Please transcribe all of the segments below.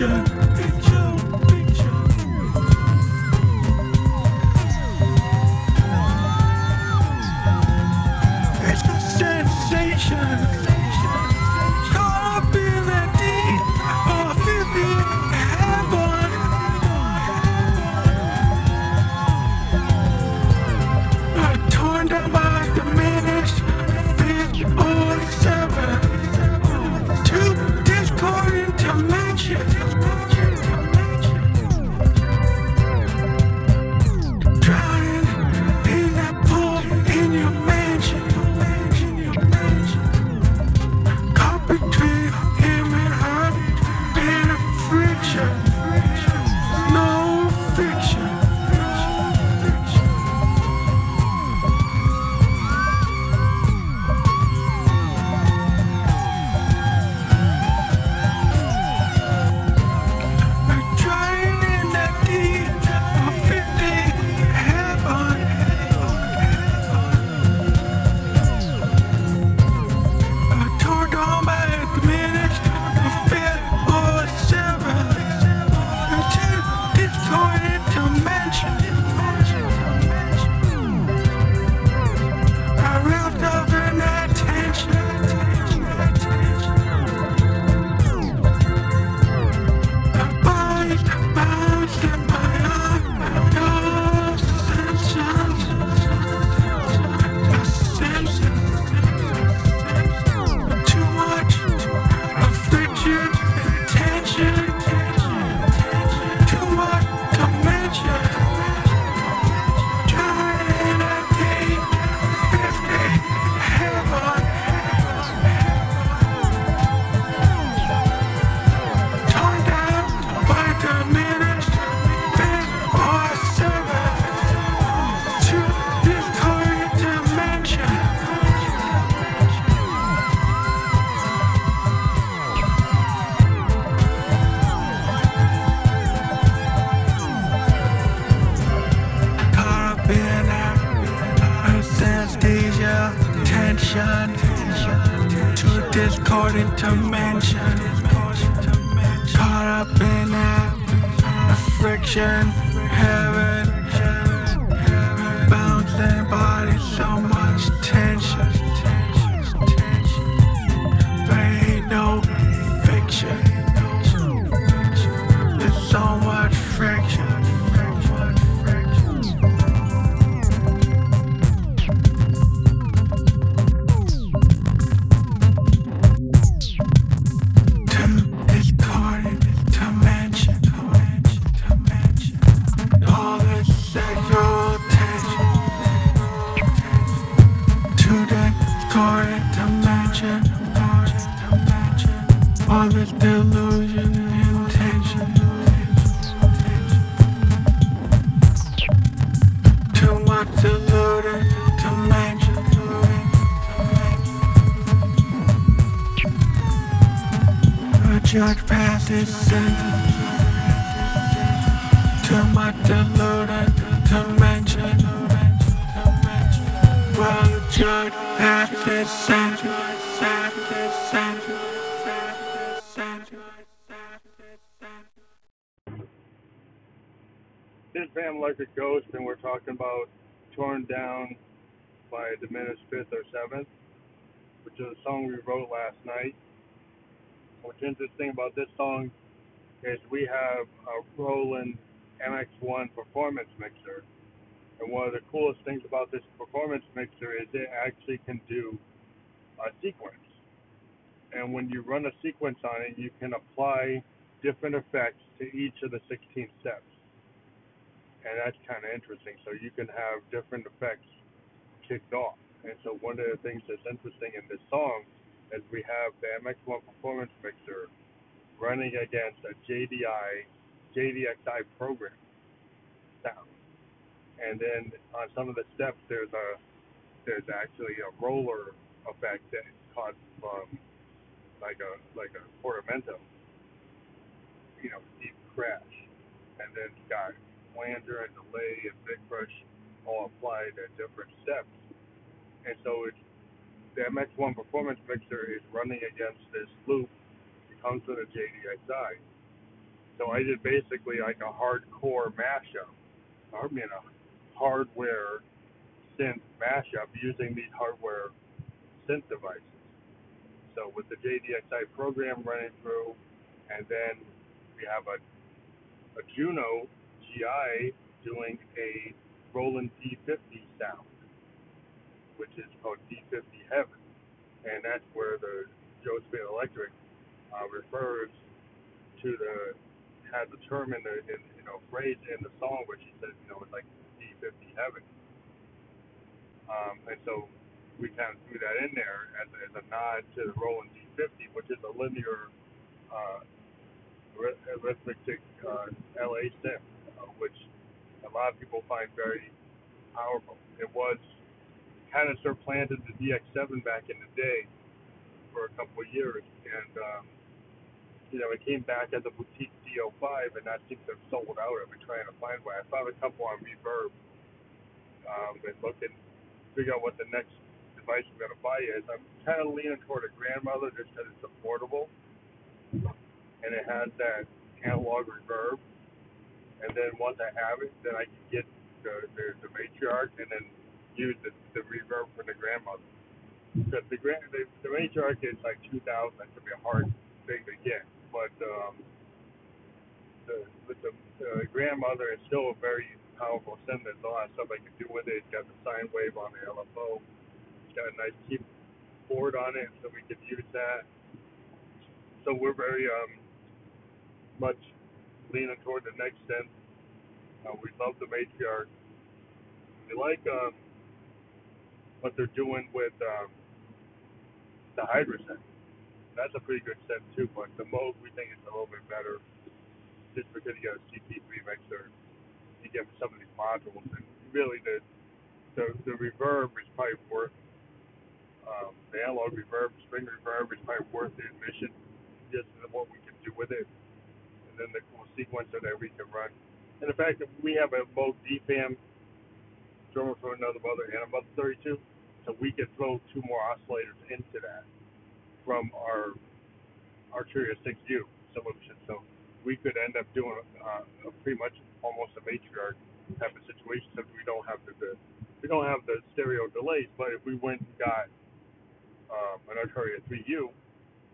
fiction, judge. Well, the judge Band like a ghost, and we're talking about torn down by diminished fifth or seventh, which is a song we wrote last night. What's interesting about this song is we have a Roland MX1 performance mixer, and one of the coolest things about this performance mixer is it actually can do a sequence. And when you run a sequence on it, you can apply different effects to each of the 16 steps and that's kind of interesting. So you can have different effects kicked off. And so one of the things that's interesting in this song is we have the MX1 performance mixer running against a JDI, JDXI program sound. And then on some of the steps, there's a there's actually a roller effect that caught from like a like a portamento, you know, deep crash, and then it's got and delay and bit crush all applied at different steps. And so it's the MX1 performance mixer is running against this loop. It comes with a JDXI. So I did basically like a hardcore mashup. I mean a hardware synth mashup using these hardware synth devices. So with the JDXI program running through, and then we have a, a Juno GI doing a Roland D50 sound, which is called D50 Heaven, and that's where the Joe Josephine Electric uh, refers to the had the term in the in, you know phrase in the song which he says you know it's like D50 Heaven, um, and so we kind of threw that in there as a, as a nod to the Roland D50, which is a linear uh, arithmetic uh, LA uh, which a lot of people find very powerful. It was kind of supplanted the DX7 back in the day for a couple of years, and um, you know it came back as a boutique D05, and that seems to have sold out. I've been trying to find one. I found a couple on Reverb, um, and looking figure out what the next device I'm going to buy is. I'm kind of leaning toward a grandmother just because it's affordable, and it has that analog reverb. And then once I have it, then I can get the the, the matriarch and then use the, the reverb for the grandmother. Because the grand the, the matriarch is like 2,000. That could be a hard thing to get, but um, the with the, the grandmother is still a very powerful synth. There's a lot of stuff I can do with it. It's got the sine wave on the LFO. It's got a nice keyboard on it, so we can use that. So we're very um, much leaning toward the next synth. Uh, we love the matriarch. We like um, what they're doing with um, the Hydrasynth. That's a pretty good synth too, but the Moog we think is a little bit better just because you got a CP3 mixer. You get some of these modules, and really the the, the reverb is probably worth um, the analog reverb, string reverb is probably worth the admission just what we can do with it, then the sequencer that we can run. And the fact that we have a Moog DFAM drummer from another mother and a mother 32, so we could throw two more oscillators into that from our Arturia 6U solution. So we could end up doing uh, a pretty much almost a matriarch type of situation, since we don't have the, the we don't have the stereo delays. But if we went and got um, an Arturia 3U,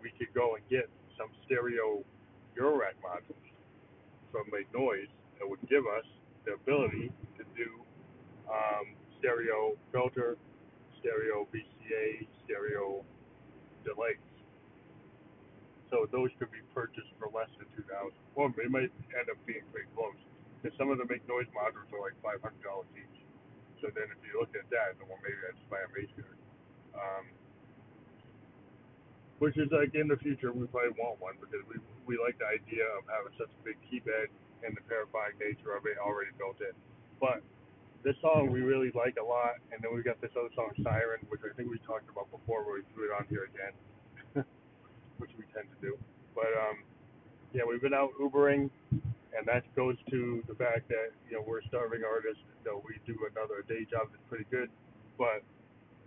we could go and get some stereo Eurorack modules from Make Noise that would give us the ability to do um, stereo filter, stereo VCA, stereo delays. So those could be purchased for less than two thousand. Well, they might end up being pretty close. Because some of the Make Noise modules are like five hundred dollars each. So then if you look at that, well maybe I just buy a Matriarch. Um, which is like in the future we probably want one because we we like the idea of having such a big key bed and the paraphonic nature of it already built in. But this song we really like a lot, and then we got this other song Siren, which I think we talked about before, where we threw it on here again, which we tend to do. But um, yeah, we've been out Ubering, and that goes to the fact that you know we're starving artists. So we do another day job that's pretty good, but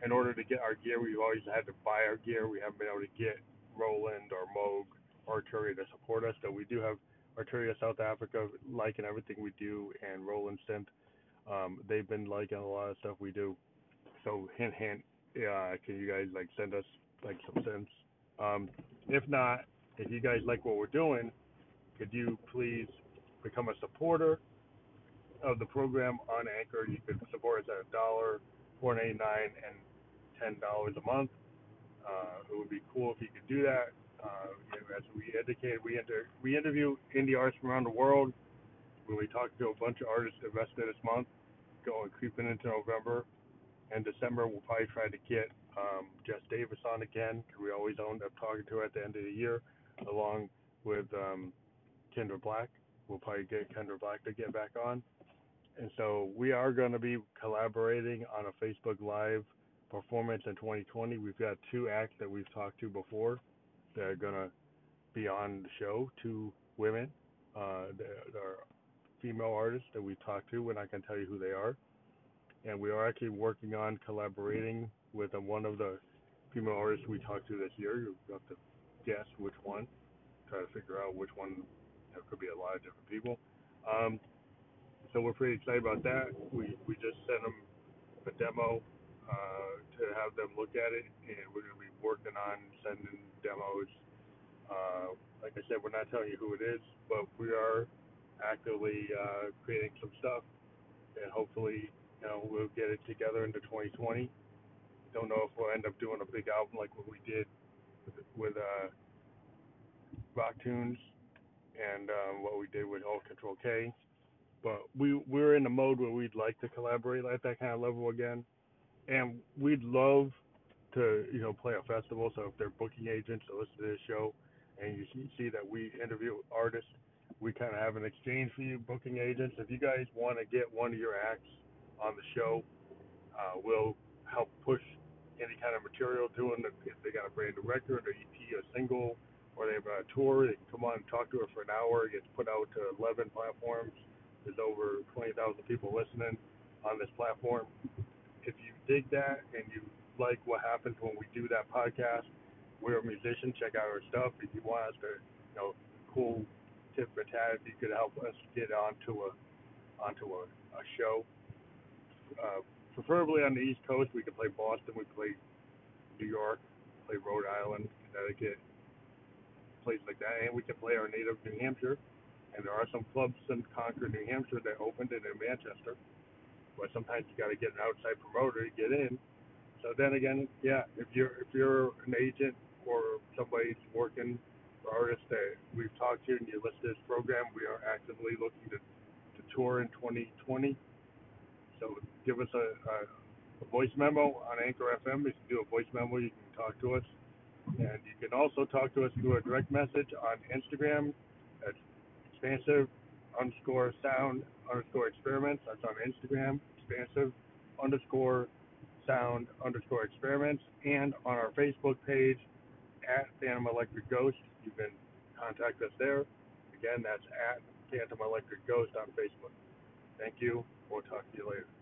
in order to get our gear, we've always had to buy our gear. We haven't been able to get Roland or Moog or Arturia to support us. So we do have Arturia South Africa liking everything we do, and Roland Synth. Um, they've been liking a lot of stuff we do. So hint, hint. Yeah, can you guys like send us like some cents? Um, if not, if you guys like what we're doing, could you please become a supporter of the program on Anchor? You could support us at a dollar, four ninety nine, and ten dollars a month. Uh, it would be cool if you could do that. Uh, as we indicated, we inter- we interview indie artists from around the world. When we talk to a bunch of artists rest of this month, going creeping into November and December, we'll probably try to get um, Jess Davis on again. We always end up talking to her at the end of the year, along with um, Kendra Black. We'll probably get Kendra Black to get back on. And so we are going to be collaborating on a Facebook Live performance in 2020. We've got two acts that we've talked to before that are going to be on the show. Two women uh, that are female artists that we've talked to. Not going to tell you who they are. And we are actually working on collaborating with uh, one of the female artists we talked to this year. You have to guess which one. Try to figure out which one it could be a lot of different people. Um, so we're pretty excited about that. We we just sent them a demo uh, to have them look at it, and we're going to be working on sending demos. Uh, like I said, we're not telling you who it is, but we are actively uh, creating some stuff, and hopefully, you know, we'll get it together into 2020. Don't know if we'll end up doing a big album like what we did with, uh, Rock Tunes and um, what we did with All Control K. But we we're in a mode where we'd like to collaborate at that kind of level again, and we'd love to you know play a festival. So if they're booking agents to listen to this show, and you see that we interview artists, we kind of have an exchange for you booking agents. If you guys want to get one of your acts on the show, uh, we'll help push any kind of material to them. If they got a brand new record, or EP, a single, or they have a tour, they can come on and talk to us for an hour. It gets put out to 11 platforms. There's over 20,000 people listening on this platform. If you dig that and you like what happens when we do that podcast, we're a musician. Check out our stuff. If you want us to, you know, cool tip for tat, if you could help us get onto a onto a, a show. Uh, preferably on the East Coast. We could play Boston. We could play New York. Play Rhode Island, Connecticut, places like that, and we can play our native New Hampshire. And there are some clubs in Concord, New Hampshire that opened and in Manchester. But sometimes you got to get an outside promoter to get in. So then again, yeah, if you're if you're an agent or somebody's working for artists that we've talked to and you list this program, we are actively looking to, to tour in 2020. So give us a, a, a voice memo on Anchor FM. You can do a voice memo, you can talk to us. And you can also talk to us through a direct message on Instagram at expansive underscore sound underscore experiments. That's on Instagram, expansive underscore sound underscore experiments. And on our Facebook page at Phantom Electric Ghost, you can contact us there. Again, that's at Phantom Electric Ghost on Facebook. Thank you. We'll talk to you later.